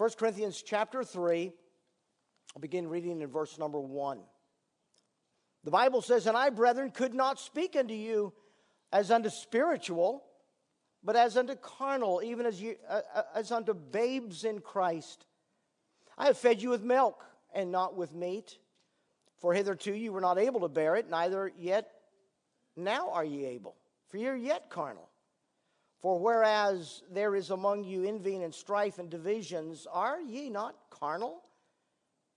1 Corinthians chapter 3, I'll begin reading in verse number 1. The Bible says, And I, brethren, could not speak unto you as unto spiritual, but as unto carnal, even as, you, uh, uh, as unto babes in Christ. I have fed you with milk and not with meat, for hitherto you were not able to bear it, neither yet now are ye able, for ye are yet carnal. For whereas there is among you envying and strife and divisions, are ye not carnal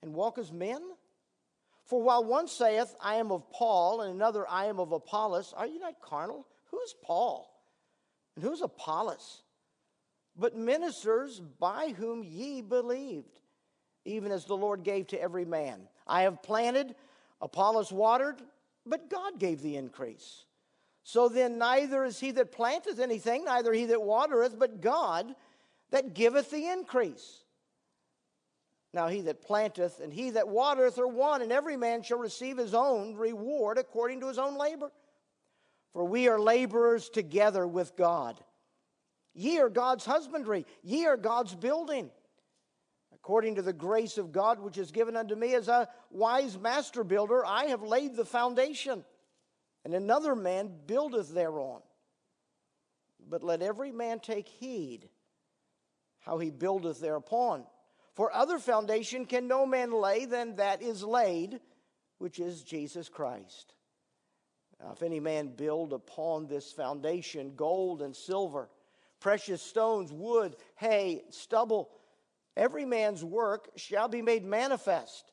and walk as men? For while one saith, I am of Paul, and another, I am of Apollos, are ye not carnal? Who is Paul? And who's Apollos? But ministers by whom ye believed, even as the Lord gave to every man. I have planted, Apollos watered, but God gave the increase. So then, neither is he that planteth anything, neither he that watereth, but God that giveth the increase. Now, he that planteth and he that watereth are one, and every man shall receive his own reward according to his own labor. For we are laborers together with God. Ye are God's husbandry, ye are God's building. According to the grace of God which is given unto me as a wise master builder, I have laid the foundation, and another man buildeth thereon. But let every man take heed how he buildeth thereupon. For other foundation can no man lay than that is laid, which is Jesus Christ. Now, if any man build upon this foundation gold and silver, precious stones, wood, hay, stubble, Every man's work shall be made manifest,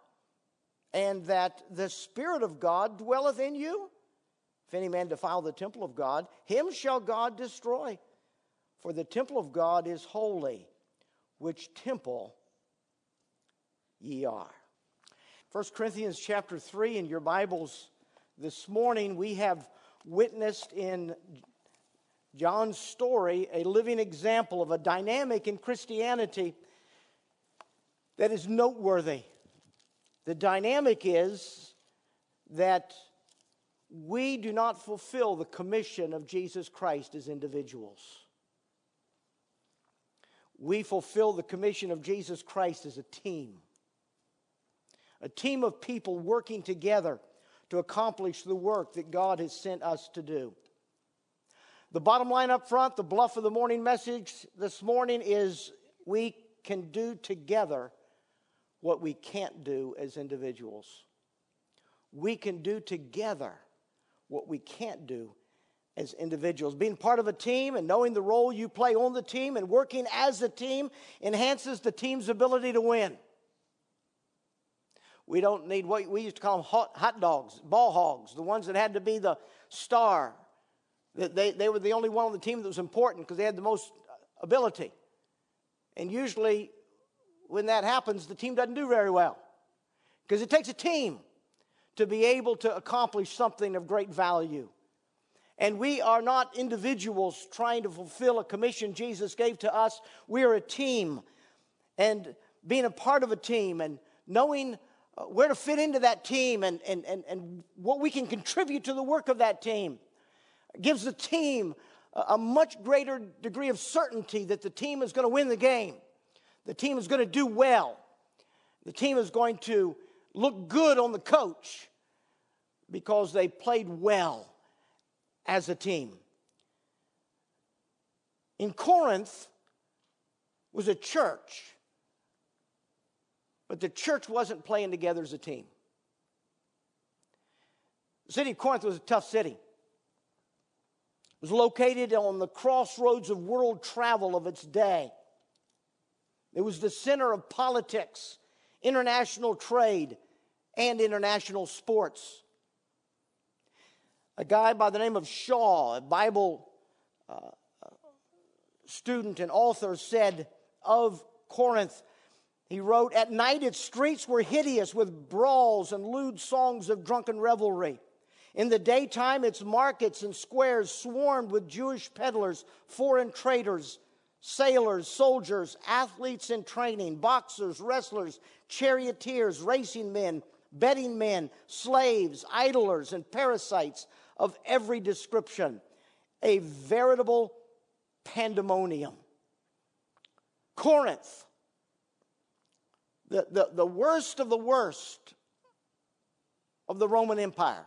and that the Spirit of God dwelleth in you? If any man defile the temple of God, him shall God destroy. For the temple of God is holy, which temple ye are. 1 Corinthians chapter 3 in your Bibles this morning, we have witnessed in John's story a living example of a dynamic in Christianity that is noteworthy. The dynamic is that we do not fulfill the commission of Jesus Christ as individuals. We fulfill the commission of Jesus Christ as a team. A team of people working together to accomplish the work that God has sent us to do. The bottom line up front, the BLUF of the morning message this morning is we can do together what we can't do as individuals. We can do together what we can't do as individuals. Being part of a team and knowing the role you play on the team and working as a team enhances the team's ability to win. We don't need what we used to call them hot, hot dogs, ball hogs, the ones that had to be the star. They, they were the only one on the team that was important because they had the most ability. And usually when that happens, the team doesn't do very well. Because it takes a team to be able to accomplish something of great value. And we are not individuals trying to fulfill a commission Jesus gave to us. We are a team. And being a part of a team and knowing uh, where to fit into that team and, and, and, and what we can contribute to the work of that team gives the team a much greater degree of certainty that the team is going to win the game. The team is going to do well. The team is going to look good on the coach because they played well as a team. In Corinth was a church, but the church wasn't playing together as a team. The city of Corinth was a tough city. It was located on the crossroads of world travel of its day. It was the center of politics, international trade, and international sports. A guy by the name of Shaw, a Bible uh, student and author, said of Corinth, He wrote, At night its streets were hideous with brawls and lewd songs of drunken revelry. In the daytime, its markets and squares swarmed with Jewish peddlers, foreign traders, sailors, soldiers, athletes in training, boxers, wrestlers, charioteers, racing men, betting men, slaves, idlers, and parasites of every description. A veritable pandemonium. Corinth the, the, the worst of the worst of the Roman Empire.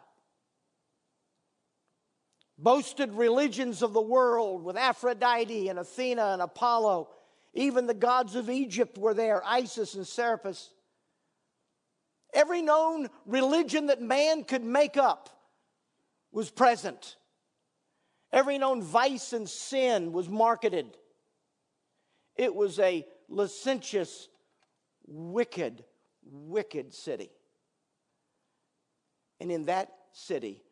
Boasted religions of the world with Aphrodite and Athena and Apollo. Even the gods of Egypt were there, Isis and Serapis. Every known religion that man could make up was present. Every known vice and sin was marketed. It was a licentious wicked, wicked city. And in that city,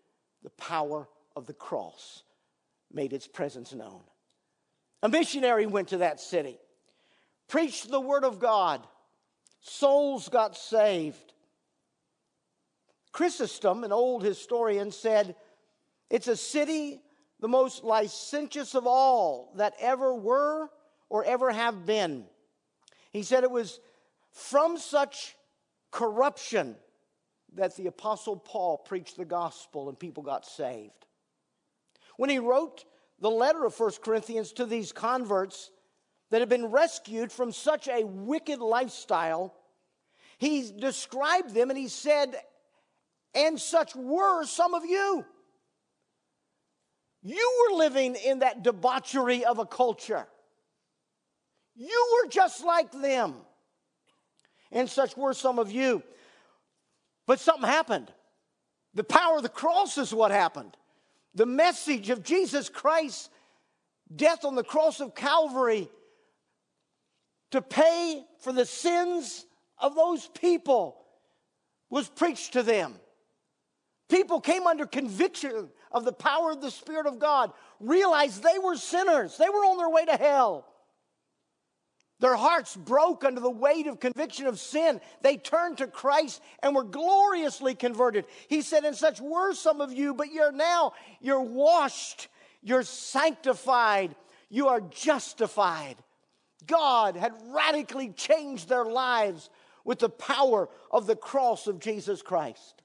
the power of the cross made its presence known. A missionary went to that city, preached the word of God, souls got saved. Chrysostom, an old historian, said, It's a city the most licentious of all that ever were or ever have been. He said it was from such corruption that the Apostle Paul preached the gospel and people got saved. When he wrote the letter of First Corinthians to these converts that had been rescued from such a wicked lifestyle, he described them and he said, And such were some of you. You were living in that debauchery of a culture. You were just like them and such were some of you. But something happened. The power of the cross is what happened. The message of Jesus Christ's death on the cross of Calvary to pay for the sins of those people was preached to them. People came under conviction of the power of the Spirit of God, realized they were sinners, they were on their way to hell. Their hearts broke under the weight of conviction of sin. They turned to Christ and were gloriously converted. He said, And such were some of you, but you're now, you're washed, you're sanctified, you are justified. God had radically changed their lives with the power of the cross of Jesus Christ.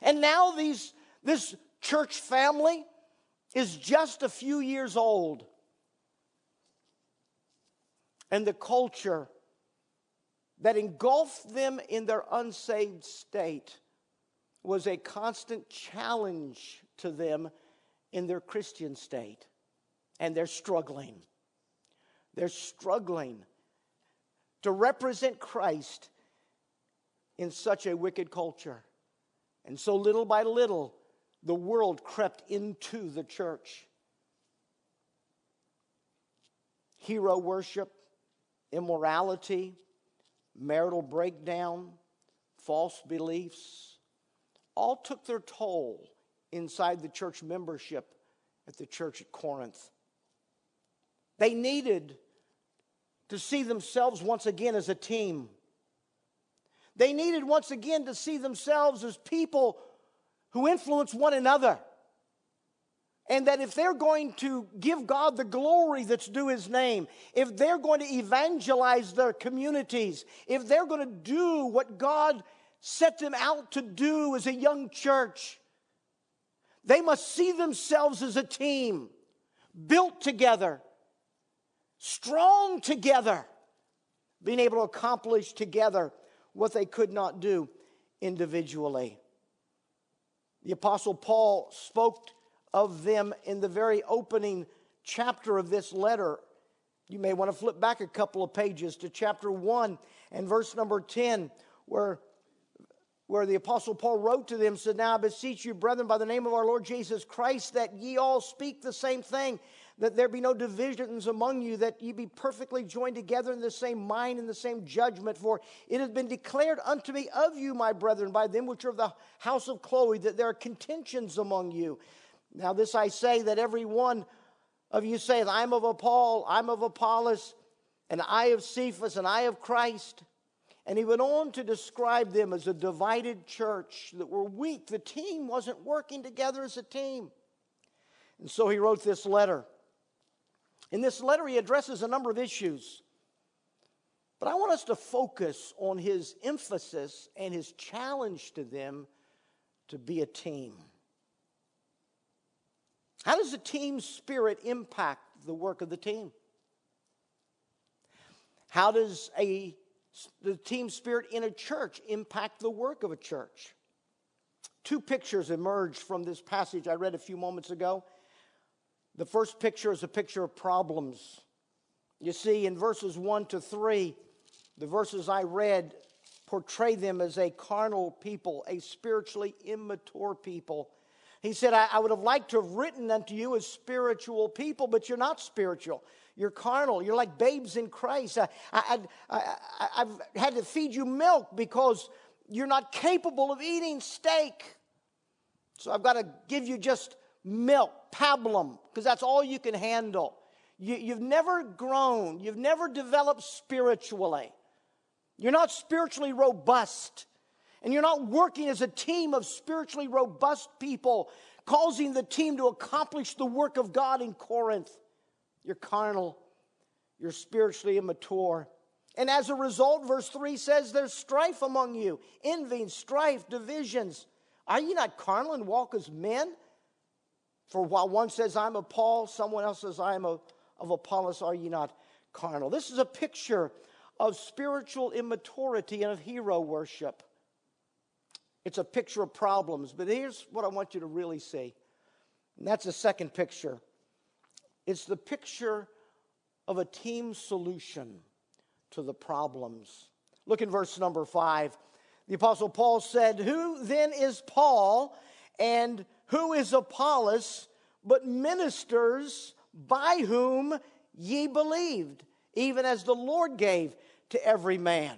And now these, this church family is just a few years old and the culture that engulfed them in their unsaved state was a constant challenge to them in their Christian state. And they're struggling. They're struggling to represent Christ in such a wicked culture. And so, little by little, the world crept into the church. Hero worship, immorality, marital breakdown, false beliefs, all took their toll inside the church membership at the church at Corinth. They needed to see themselves once again as a team. They needed once again to see themselves as people who influence one another. And that if they're going to give God the glory that's due his name, if they're going to evangelize their communities, if they're going to do what God set them out to do as a young church, they must see themselves as a team, built together, strong together, being able to accomplish together what they could not do individually. The Apostle Paul spoke of them in the very opening chapter of this letter. You may want to flip back a couple of pages to chapter 1 and verse number 10, where, where the Apostle Paul wrote to them, said, Now I beseech you, brethren, by the name of our Lord Jesus Christ, that ye all speak the same thing, that there be no divisions among you, that ye be perfectly joined together in the same mind and the same judgment. For it has been declared unto me of you, my brethren, by them which are of the house of Chloe, that there are contentions among you. Now, this I say that every one of you saith, I'm of Paul, I'm of Apollos, and I of Cephas, and I of Christ. And he went on to describe them as a divided church that were weak. The team wasn't working together as a team. And so he wrote this letter. In this letter, he addresses a number of issues. But I want us to focus on his emphasis and his challenge to them to be a team. How does the team spirit impact the work of the team? How does a, the team spirit in a church impact the work of a church? Two pictures emerge from this passage I read a few moments ago. The first picture is a picture of problems. You see, in verses 1 to 3, the verses I read portray them as a carnal people, a spiritually immature people. He said, I, I, would have liked to have written unto you as spiritual people, but you're not spiritual. You're carnal. You're like babes in Christ. I, I, have had to feed you milk because you're not capable of eating steak. So I've got to give you just milk, pablum, because that's all you can handle. You, you've never grown, you've never developed spiritually. You're not spiritually robust. And you're not working as a team of spiritually robust people, causing the team to accomplish the work of God in Corinth. You're carnal, you're spiritually immature. And as a result, verse 3 says there's strife among you, envy, strife, divisions. Are you not carnal and walk as men? For while one says, I'm of Paul, someone else says, I am of, of Apollos, are you not carnal? This is a picture of spiritual immaturity and of hero worship. It's a picture of problems, but here's what I want you to really see. And that's the second picture. It's the picture of a team solution to the problems. Look in verse number five. The Apostle Paul said, Who then is Paul and who is Apollos but ministers by whom ye believed, even as the Lord gave to every man?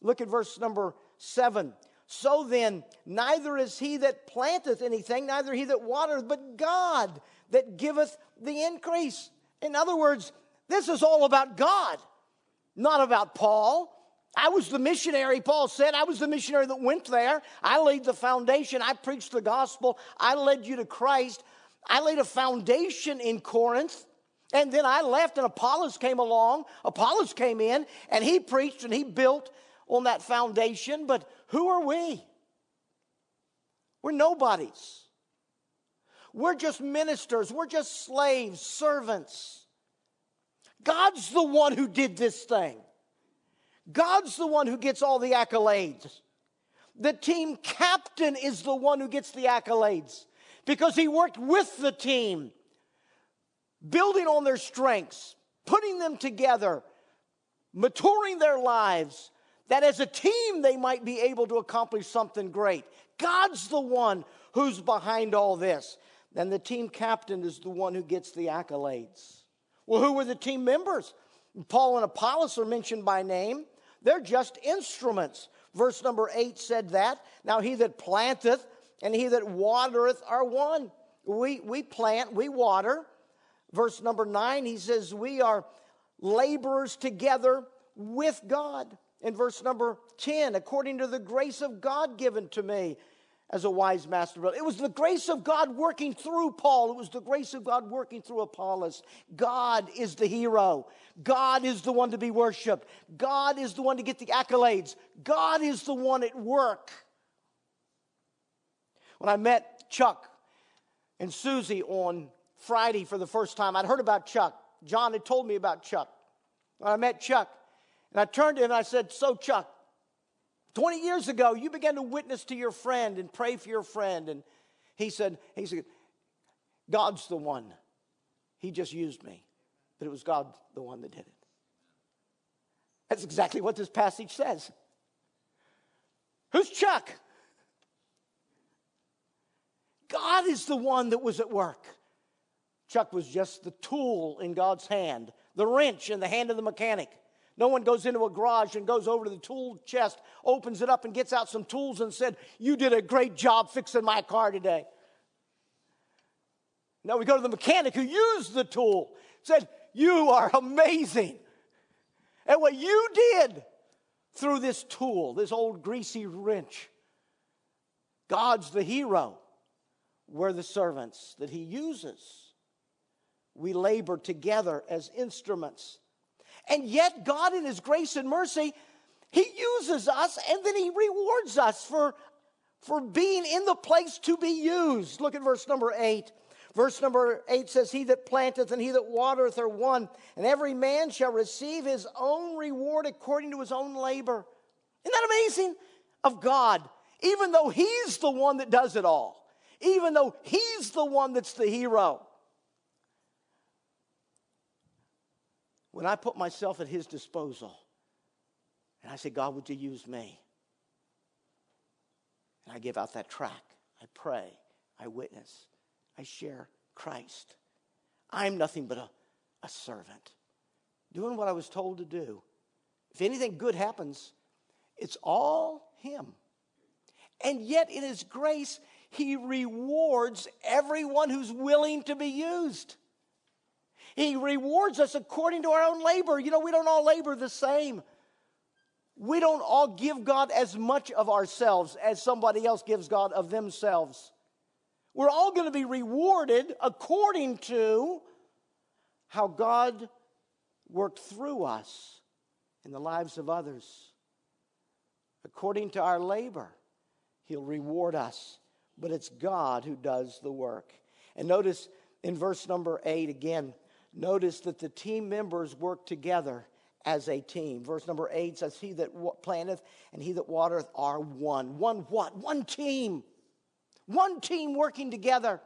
Look at verse number seven. So then, neither is he that planteth anything, neither he that watereth, but God that giveth the increase. In other words, this is all about God, not about Paul. I was the missionary, Paul said. I was the missionary that went there. I laid the foundation. I preached the gospel. I led you to Christ. I laid a foundation in Corinth. And then I left, and Apollos came along. Apollos came in, and he preached and he built on that foundation. But who are we? We're nobodies. We're just ministers. We're just slaves, servants. God's the one who did this thing. God's the one who gets all the accolades. The team captain is the one who gets the accolades because he worked with the team, building on their strengths, putting them together, maturing their lives, that as a team they might be able to accomplish something great. God's the one who's behind all this. And the team captain is the one who gets the accolades. Well, who were the team members? Paul and Apollos are mentioned by name. They're just instruments. Verse number eight said that. Now, he that planteth and he that watereth are one. We, we plant, we water. Verse number nine, he says, We are laborers together with God in verse number 10 according to the grace of God given to me as a wise master. Builder. It was the grace of God working through Paul. It was the grace of God working through Apollos. God is the hero. God is the one to be worshiped. God is the one to get the accolades. God is the one at work. When I met Chuck and Susie on Friday for the first time, I'd heard about Chuck. John had told me about Chuck. When I met Chuck, and I turned to him and I said, So, Chuck, 20 years ago, you began to witness to your friend and pray for your friend. And he said, he said, God's the one. He just used me. But it was God the one that did it. That's exactly what this passage says. Who's Chuck? God is the one that was at work. Chuck was just the tool in God's hand, the wrench in the hand of the mechanic. No one goes into a garage and goes over to the tool chest, opens it up, and gets out some tools and said, You did a great job fixing my car today. Now we go to the mechanic who used the tool, said, You are amazing And what you did. through this tool, this old greasy wrench. God's the hero. We're the servants that He uses. We labor together as instruments. And yet, God, in His grace and mercy, He uses us and then He rewards us for, for being in the place to be used. Look at verse number eight. Verse number eight says, He that planteth and he that watereth are one, and every man shall receive his own reward according to his own labor. Isn't that amazing? Of God, even though He's the one that does it all, even though He's the one that's the hero. When I put myself at His disposal, and I say, God, would you use me? And I give out that track. I pray. I witness. I share Christ. I'm nothing but a, a servant, doing what I was told to do. If anything good happens, it's all Him. And yet, in His grace, He rewards everyone who's willing to be used. He rewards us according to our own labor. You know, we don't all labor the same. We don't all give God as much of ourselves as somebody else gives God of themselves. We're all going to be rewarded according to how God worked through us in the lives of others. According to our labor, He'll reward us. But it's God who does the work. And notice in verse number eight again, notice that the team members work together as a team. Verse number eight says, He that planteth and he that watereth are one. One what? One team. One team working together.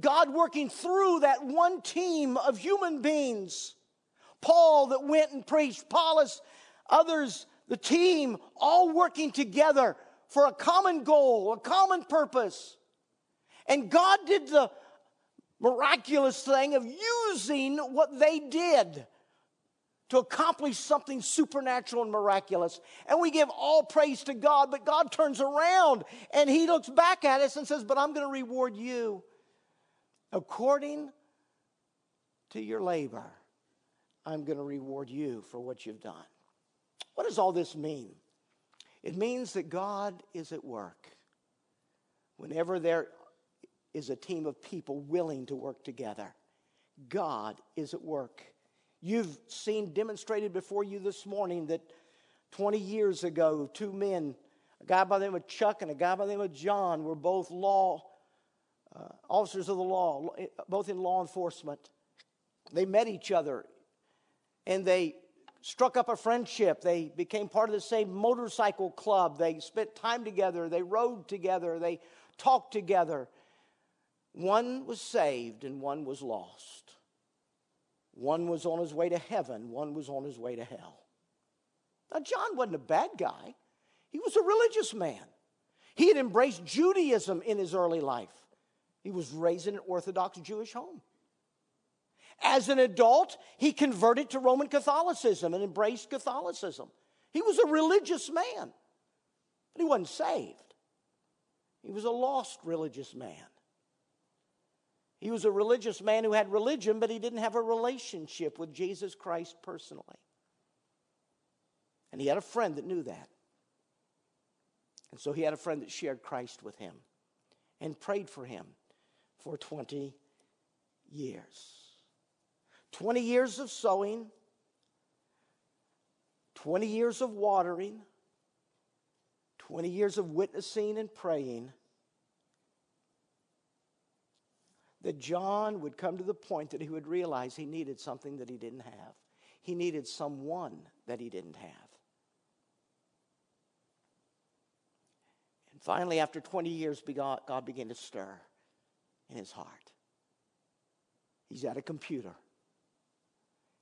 God working through that one team of human beings. Paul that went and preached, Apollos, others, the team, all working together for a common goal, a common purpose. And God did the miraculous thing of using what they did to accomplish something supernatural and miraculous. And we give all praise to God, but God turns around and He looks back at us and says, But I'm going to reward you according to your labor. I'm going to reward you for what you've done. What does all this mean? It means that God is at work. Whenever there is a team of people willing to work together, God is at work. You've seen demonstrated before you this morning that 20 years ago, two men, a guy by the name of Chuck and a guy by the name of John, were both law uh, officers of the law, both in law enforcement. They met each other and they struck up a friendship. They became part of the same motorcycle club. They spent time together. They rode together. They talked together. One was saved and one was lost. One was on his way to heaven, one was on his way to hell. Now, John wasn't a bad guy, he was a religious man. He had embraced Judaism in his early life. He was raised in an Orthodox Jewish home. As an adult, he converted to Roman Catholicism and embraced Catholicism. He was a religious man, but he wasn't saved. He was a lost religious man. He was a religious man who had religion, but he didn't have a relationship with Jesus Christ personally. And he had a friend that knew that. And so he had a friend that shared Christ with him and prayed for him for 20 years. 20 years of sowing, 20 years of watering, 20 years of witnessing and praying, that John would come to the point that he would realize he needed something that he didn't have. He needed someone that he didn't have. And finally, after 20 years, God began to stir in his heart. He's at a computer.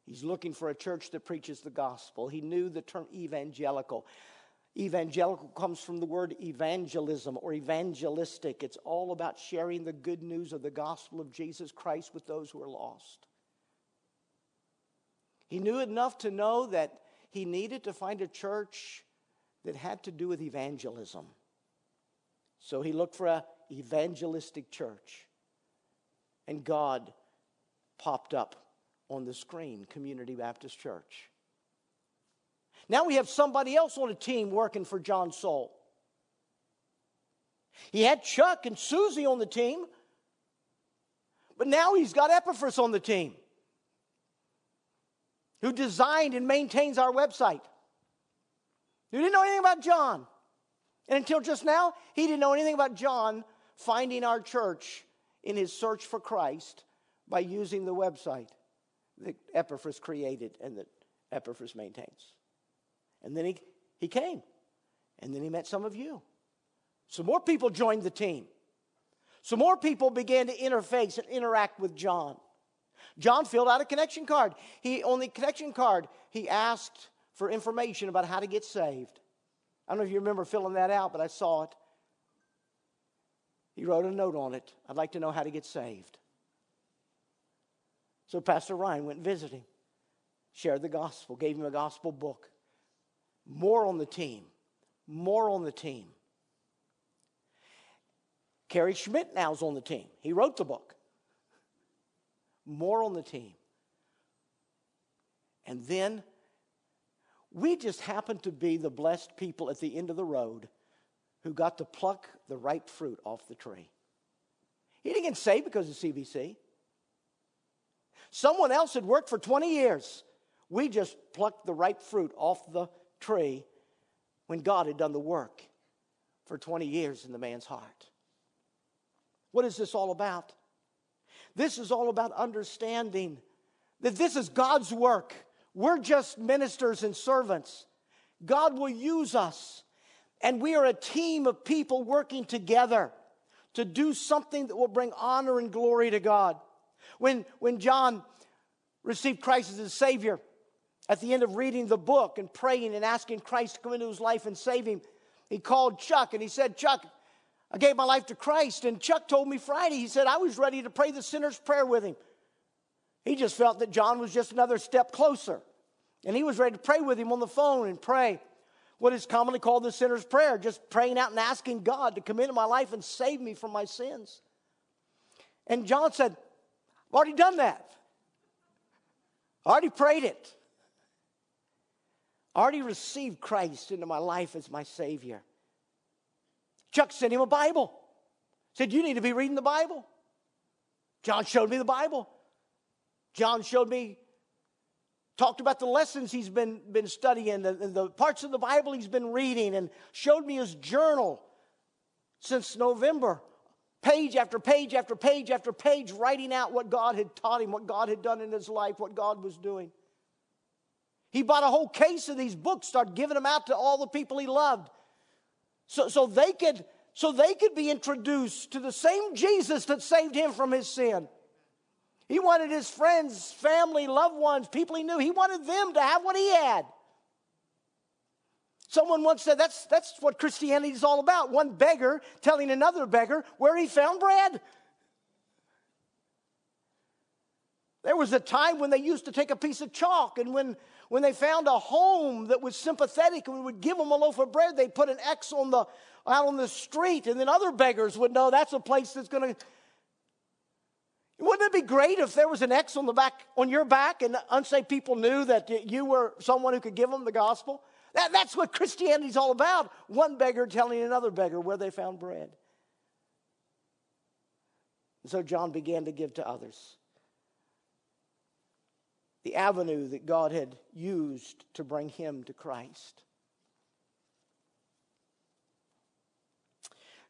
He's looking for a church that preaches the gospel. He knew the term evangelical. Evangelical comes from the word evangelism or evangelistic. It's all about sharing the good news of the gospel of Jesus Christ with those who are lost. He knew enough to know that he needed to find a church that had to do with evangelism. So he looked for a evangelistic church. And God popped up on the screen Community Baptist Church. Now we have somebody else on a team working for John Soule. He had Chuck and Susie on the team, but now he's got Epaphras on the team who designed and maintains our website. Who didn't know anything about John. And until just now, he didn't know anything about John finding our church in his search for Christ by using the website that Epaphras created and that Epaphras maintains. And then he, he came. And then he met some of you. So more people joined the team. So more people began to interface and interact with John. John filled out a connection card. He on the connection card, he asked for information about how to get saved. I don't know if you remember filling that out, but I saw it. He wrote a note on it. I'd like to know how to get saved. So Pastor Ryan went and visited him, shared the gospel, gave him a gospel book. More on the team. More on the team. Kerry Schmidt now's on the team. He wrote the book. More on the team. And then we just happened to be the blessed people at the end of the road who got to pluck the ripe fruit off the tree. He didn't get saved because of CBC. Someone else had worked for 20 years. We just plucked the ripe fruit off the tree when God had done the work for 20 years in the man's heart. What is this all about? This is all about understanding that this is God's work. We're just ministers and servants. God will use us, and we are a team of people working together to do something that will bring honor and glory to God. When, when John received Christ as his Savior, at the end of reading the book and praying and asking Christ to come into his life and save him, he called Chuck and he said, Chuck, I gave my life to Christ. And Chuck told me Friday, he said, I was ready to pray the sinner's prayer with him. He just felt that John was just another step closer. And he was ready to pray with him on the phone and pray what is commonly called the sinner's prayer, just praying out and asking God to come into my life and save me from my sins. And John said, I've already done that. I already prayed it. I already received Christ into my life as my Savior. Chuck sent him a Bible. Said, You need to be reading the Bible. John showed me the Bible. John showed me, talked about the lessons he's been, been studying, the, the parts of the Bible he's been reading, and showed me his journal since November. Page after page after page after page, writing out what God had taught him, what God had done in his life, what God was doing. He bought a whole case of these books, started giving them out to all the people he loved. So, so they could so they could be introduced to the same Jesus that saved him from his sin. He wanted his friends, family, loved ones, people he knew, he wanted them to have what he had. Someone once said that's, that's what Christianity is all about one beggar telling another beggar where he found bread. There was a time when they used to take a piece of chalk and when when they found a home that was sympathetic and would give them a loaf of bread, they'd put an X on the, out on the street, and then other beggars would know that's a place that's going to. Wouldn't it be great if there was an X on the back, on your back, and unsaved people knew that you were someone who could give them the gospel? That, that's what Christianity's all about. One beggar telling another beggar where they found bread. And so John began to give to others the avenue that God had used to bring him to Christ.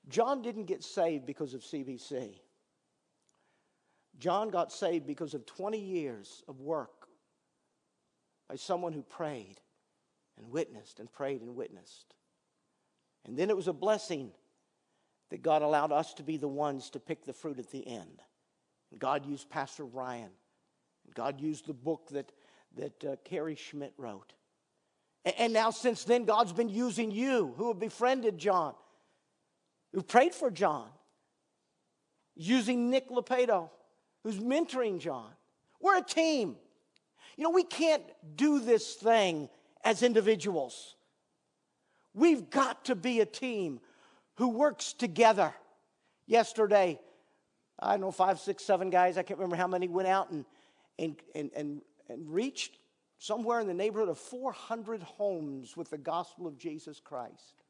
John didn't get saved because of CBC. John got saved because of 20 years of work by someone who prayed and witnessed and prayed and witnessed. And then it was a blessing that God allowed us to be the ones to pick the fruit at the end. God used Pastor Ryan God used the book that, that uh, Kerry Schmidt wrote. And, and now, since then, God's been using you who have befriended John, who prayed for John, using Nick Lepedo, who's mentoring John. We're a team. You know, we can't do this thing as individuals. We've got to be a team who works together. Yesterday, I don't know, five, six, seven guys, I can't remember how many, went out and and, and, and, and reached somewhere in the neighborhood of 400 homes with the gospel of Jesus Christ.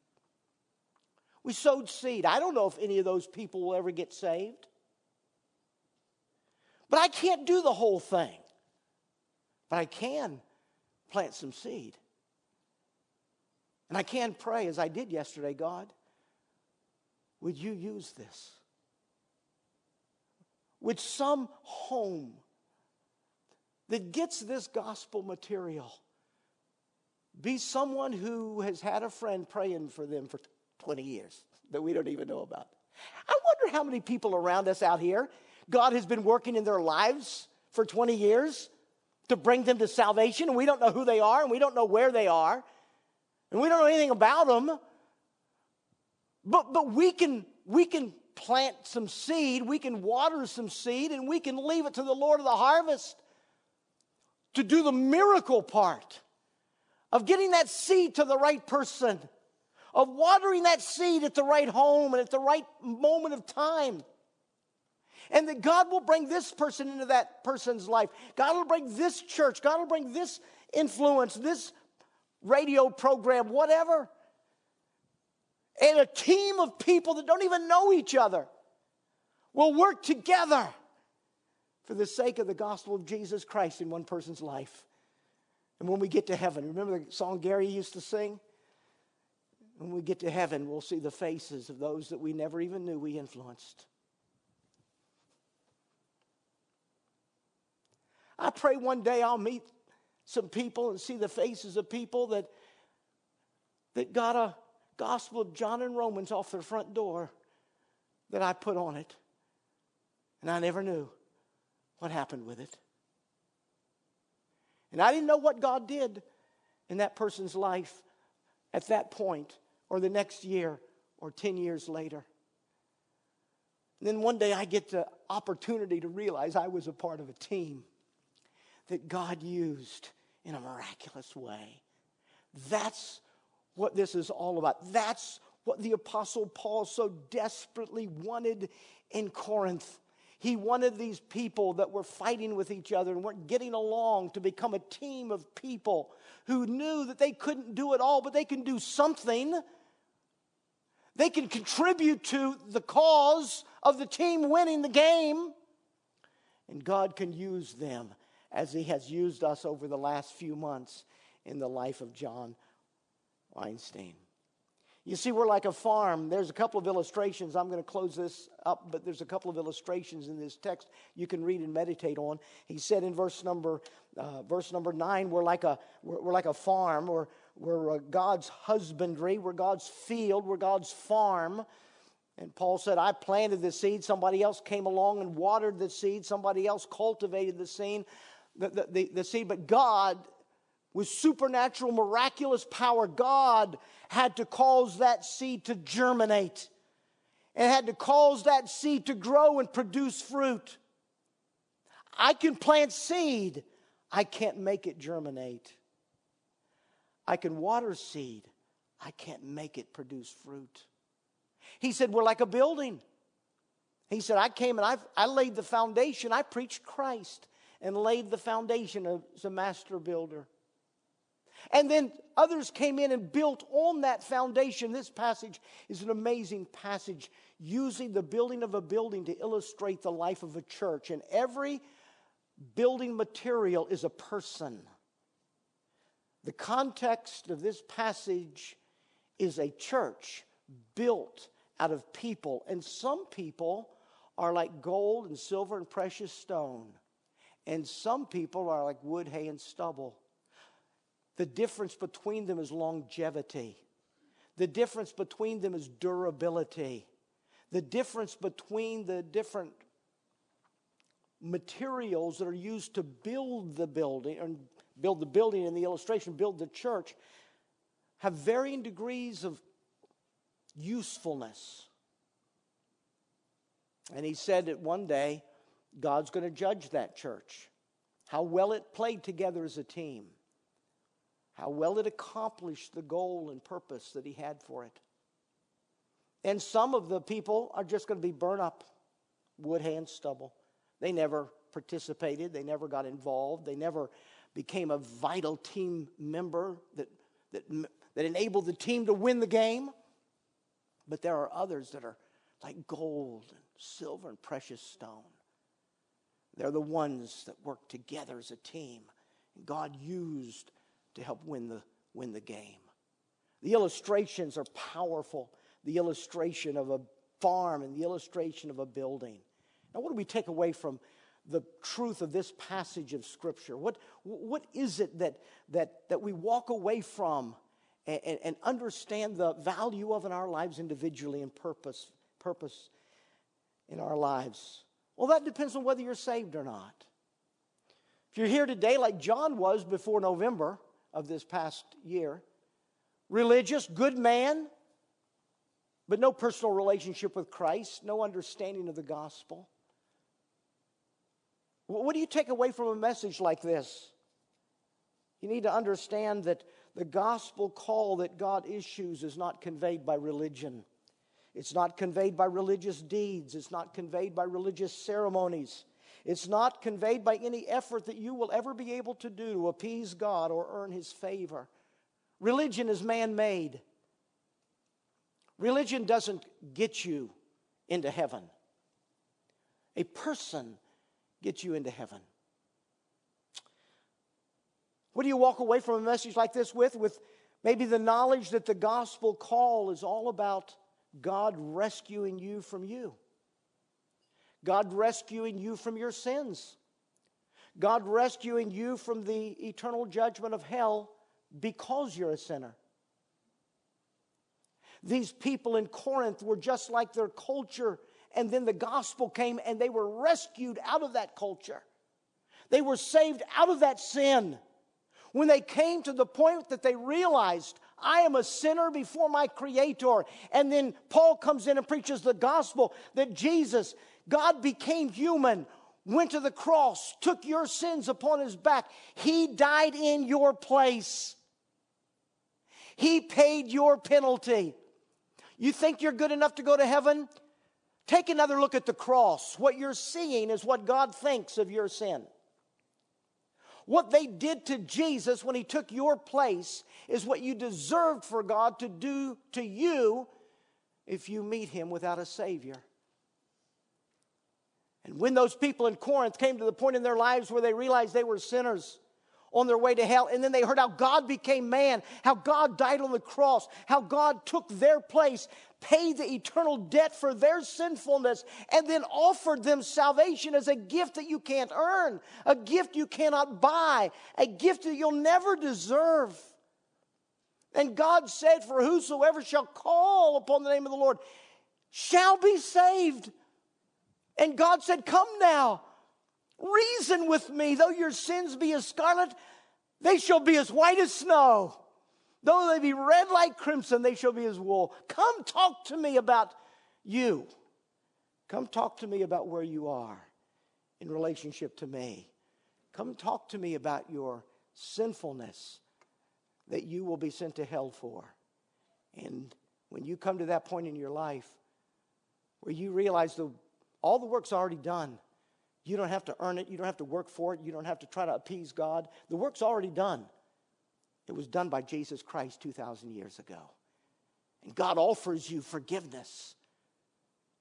We sowed seed. I don't know if any of those people will ever get saved. But I can't do the whole thing. But I can plant some seed. And I can pray as I did yesterday God, would you use this? Would some home that gets this gospel material be someone who has had a friend praying for them for 20 years that we don't even know about? I wonder how many people around us out here God has been working in their lives for 20 years to bring them to salvation, and we don't know who they are, and we don't know where they are, and we don't know anything about them. But, but we, can, we can plant some seed, we can water some seed, and we can leave it to the Lord of the harvest to do the miracle part of getting that seed to the right person, of watering that seed at the right home and at the right moment of time. And that God will bring this person into that person's life. God will bring this church. God will bring this influence, this radio program, whatever. And a team of people that don't even know each other will work together for the sake of the gospel of Jesus Christ in one person's life. And when we get to heaven, remember the song Gary used to sing? When we get to heaven, we'll see the faces of those that we never even knew we influenced. I pray one day I'll meet some people and see the faces of people that, that got a Gospel of John and Romans off their front door that I put on it. And I never knew what happened with it. And I didn't know what God did in that person's life at that point or the next year or 10 years later. And then one day I get the opportunity to realize I was a part of a team that God used in a miraculous way. That's what this is all about. That's what the Apostle Paul so desperately wanted in Corinth. He wanted these people that were fighting with each other and weren't getting along to become a team of people who knew that they couldn't do it all, but they can do something. They can contribute to the cause of the team winning the game, and God can use them as He has used us over the last few months in the life of John Weinstein. You see, we're like a farm. There's a couple of illustrations. I'm going to close this up, but there's a couple of illustrations in this text you can read and meditate on. He said in verse number, uh, verse number nine, we're like a, we're, we're like a farm. We're, we're uh, God's husbandry. We're God's field. We're God's farm. And Paul said, I planted the seed. Somebody else came along and watered the seed. Somebody else cultivated the seed. The, the, the, the seed. But God with supernatural, miraculous power, God had to cause that seed to germinate and had to cause that seed to grow and produce fruit. I can plant seed, I can't make it germinate. I can water seed, I can't make it produce fruit. He said, We're like a building. He said, I came and i I laid the foundation. I preached Christ and laid the foundation as a master builder. And then others came in and built on that foundation. This passage is an amazing passage using the building of a building to illustrate the life of a church. And every building material is a person. The context of this passage is a church built out of people. And some people are like gold and silver and precious stone. And some people are like wood, hay, and stubble. The difference between them is longevity. The difference between them is durability. The difference between the different materials that are used to build the building and build the building in the illustration, build the church, have varying degrees of usefulness. And he said that one day God's going to judge that church, how well it played together as a team how well it accomplished the goal and purpose that he had for it. And some of the people are just going to be burnt up, wood, hand, stubble. They never participated, they never got involved, they never became a vital team member that, that, that enabled the team to win the game. But there are others that are like gold and silver and precious stone. They're the ones that work together as a team. And God used to help win the, win the game. The illustrations are powerful. The illustration of a farm and the illustration of a building. Now, what do we take away from the truth of this passage of Scripture? What, what is it that, that, that we walk away from and, and understand the value of in our lives individually and purpose, purpose in our lives? Well, that depends on whether you're saved or not. If you're here today, like John was before November of this past year, religious, good man, but no personal relationship with Christ, no understanding of the gospel. What do you take away from a message like this? You need to understand that the gospel call that God issues is not conveyed by religion. It's not conveyed by religious deeds. It's not conveyed by religious ceremonies. It's not conveyed by any effort that you will ever be able to do to appease God or earn His favor. Religion is man made. Religion doesn't get you into heaven, a person gets you into heaven. What do you walk away from a message like this with? With maybe the knowledge that the gospel call is all about God rescuing you from you, God rescuing you from your sins, God rescuing you from the eternal judgment of hell because you're a sinner. These people in Corinth were just like their culture, and then the gospel came and they were rescued out of that culture. They were saved out of that sin. When they came to the point that they realized, I am a sinner before my Creator. And then Paul comes in and preaches the gospel that Jesus, God became human, went to the cross, took your sins upon his back. He died in your place. He paid your penalty. You think you're good enough to go to heaven? Take another look at the cross. What you're seeing is what God thinks of your sin. What they did to Jesus when he took your place is what you deserved for God to do to you if you meet him without a Savior. And when those people in Corinth came to the point in their lives where they realized they were sinners, on their way to hell. And then they heard how God became man, how God died on the cross, how God took their place, paid the eternal debt for their sinfulness, and then offered them salvation as a gift that you can't earn, a gift you cannot buy, a gift that you'll never deserve. And God said, For whosoever shall call upon the name of the Lord shall be saved. And God said, Come now. Reason with me, though your sins be as scarlet, they shall be as white as snow. Though they be red like crimson, they shall be as wool. Come talk to me about you. Come talk to me about where you are in relationship to me. Come talk to me about your sinfulness that you will be sent to hell for. And when you come to that point in your life where you realize the, all the work's already done, you don't have to earn it. You don't have to work for it. You don't have to try to appease God. The work's already done. It was done by Jesus Christ 2,000 years ago. And God offers you forgiveness.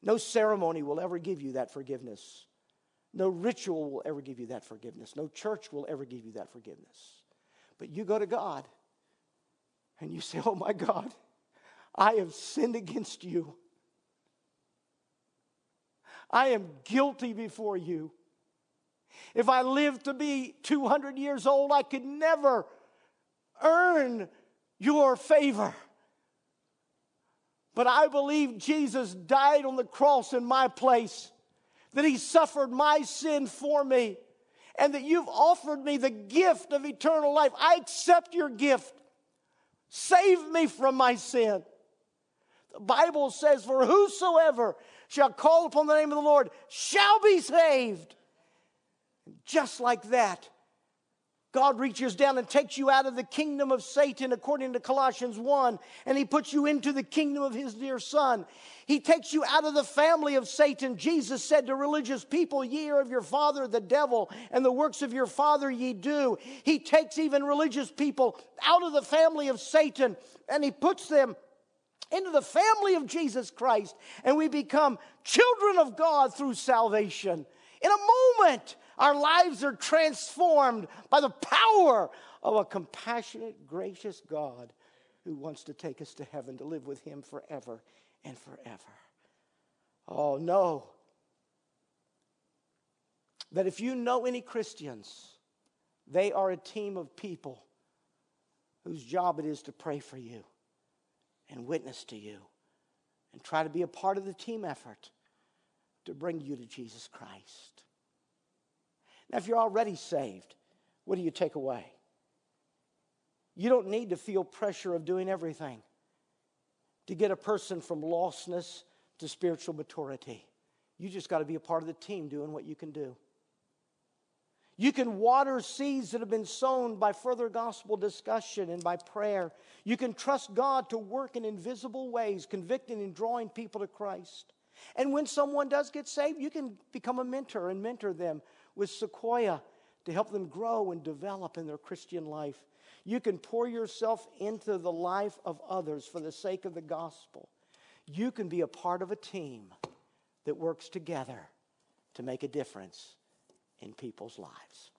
No ceremony will ever give you that forgiveness. No ritual will ever give you that forgiveness. No church will ever give you that forgiveness. But you go to God and you say, Oh my God, I have sinned against you. I am guilty before you. If I lived to be 200 years old, I could never earn your favor. But I believe Jesus died on the cross in my place, that he suffered my sin for me, and that you've offered me the gift of eternal life. I accept your gift. Save me from my sin. The Bible says, For whosoever shall call upon the name of the Lord shall be saved. Just like that, God reaches down and takes you out of the kingdom of Satan, according to Colossians 1, and He puts you into the kingdom of His dear Son. He takes you out of the family of Satan. Jesus said to religious people, Ye are of your father, the devil, and the works of your father ye do. He takes even religious people out of the family of Satan and He puts them into the family of Jesus Christ, and we become children of God through salvation. In a moment, our lives are transformed by the power of a compassionate, gracious God who wants to take us to heaven to live with Him forever and forever. Oh, no. That if you know any Christians, they are a team of people whose job it is to pray for you and witness to you and try to be a part of the team effort to bring you to Jesus Christ. Now, if you're already saved, what do you take away? You don't need to feel pressure of doing everything to get a person from lostness to spiritual maturity. You just got to be a part of the team doing what you can do. You can water seeds that have been sown by further gospel discussion and by prayer. You can trust God to work in invisible ways, convicting and drawing people to Christ. And when someone does get saved, you can become a mentor and mentor them with Sequoia to help them grow and develop in their Christian life. You can pour yourself into the life of others for the sake of the gospel. You can be a part of a team that works together to make a difference in people's lives.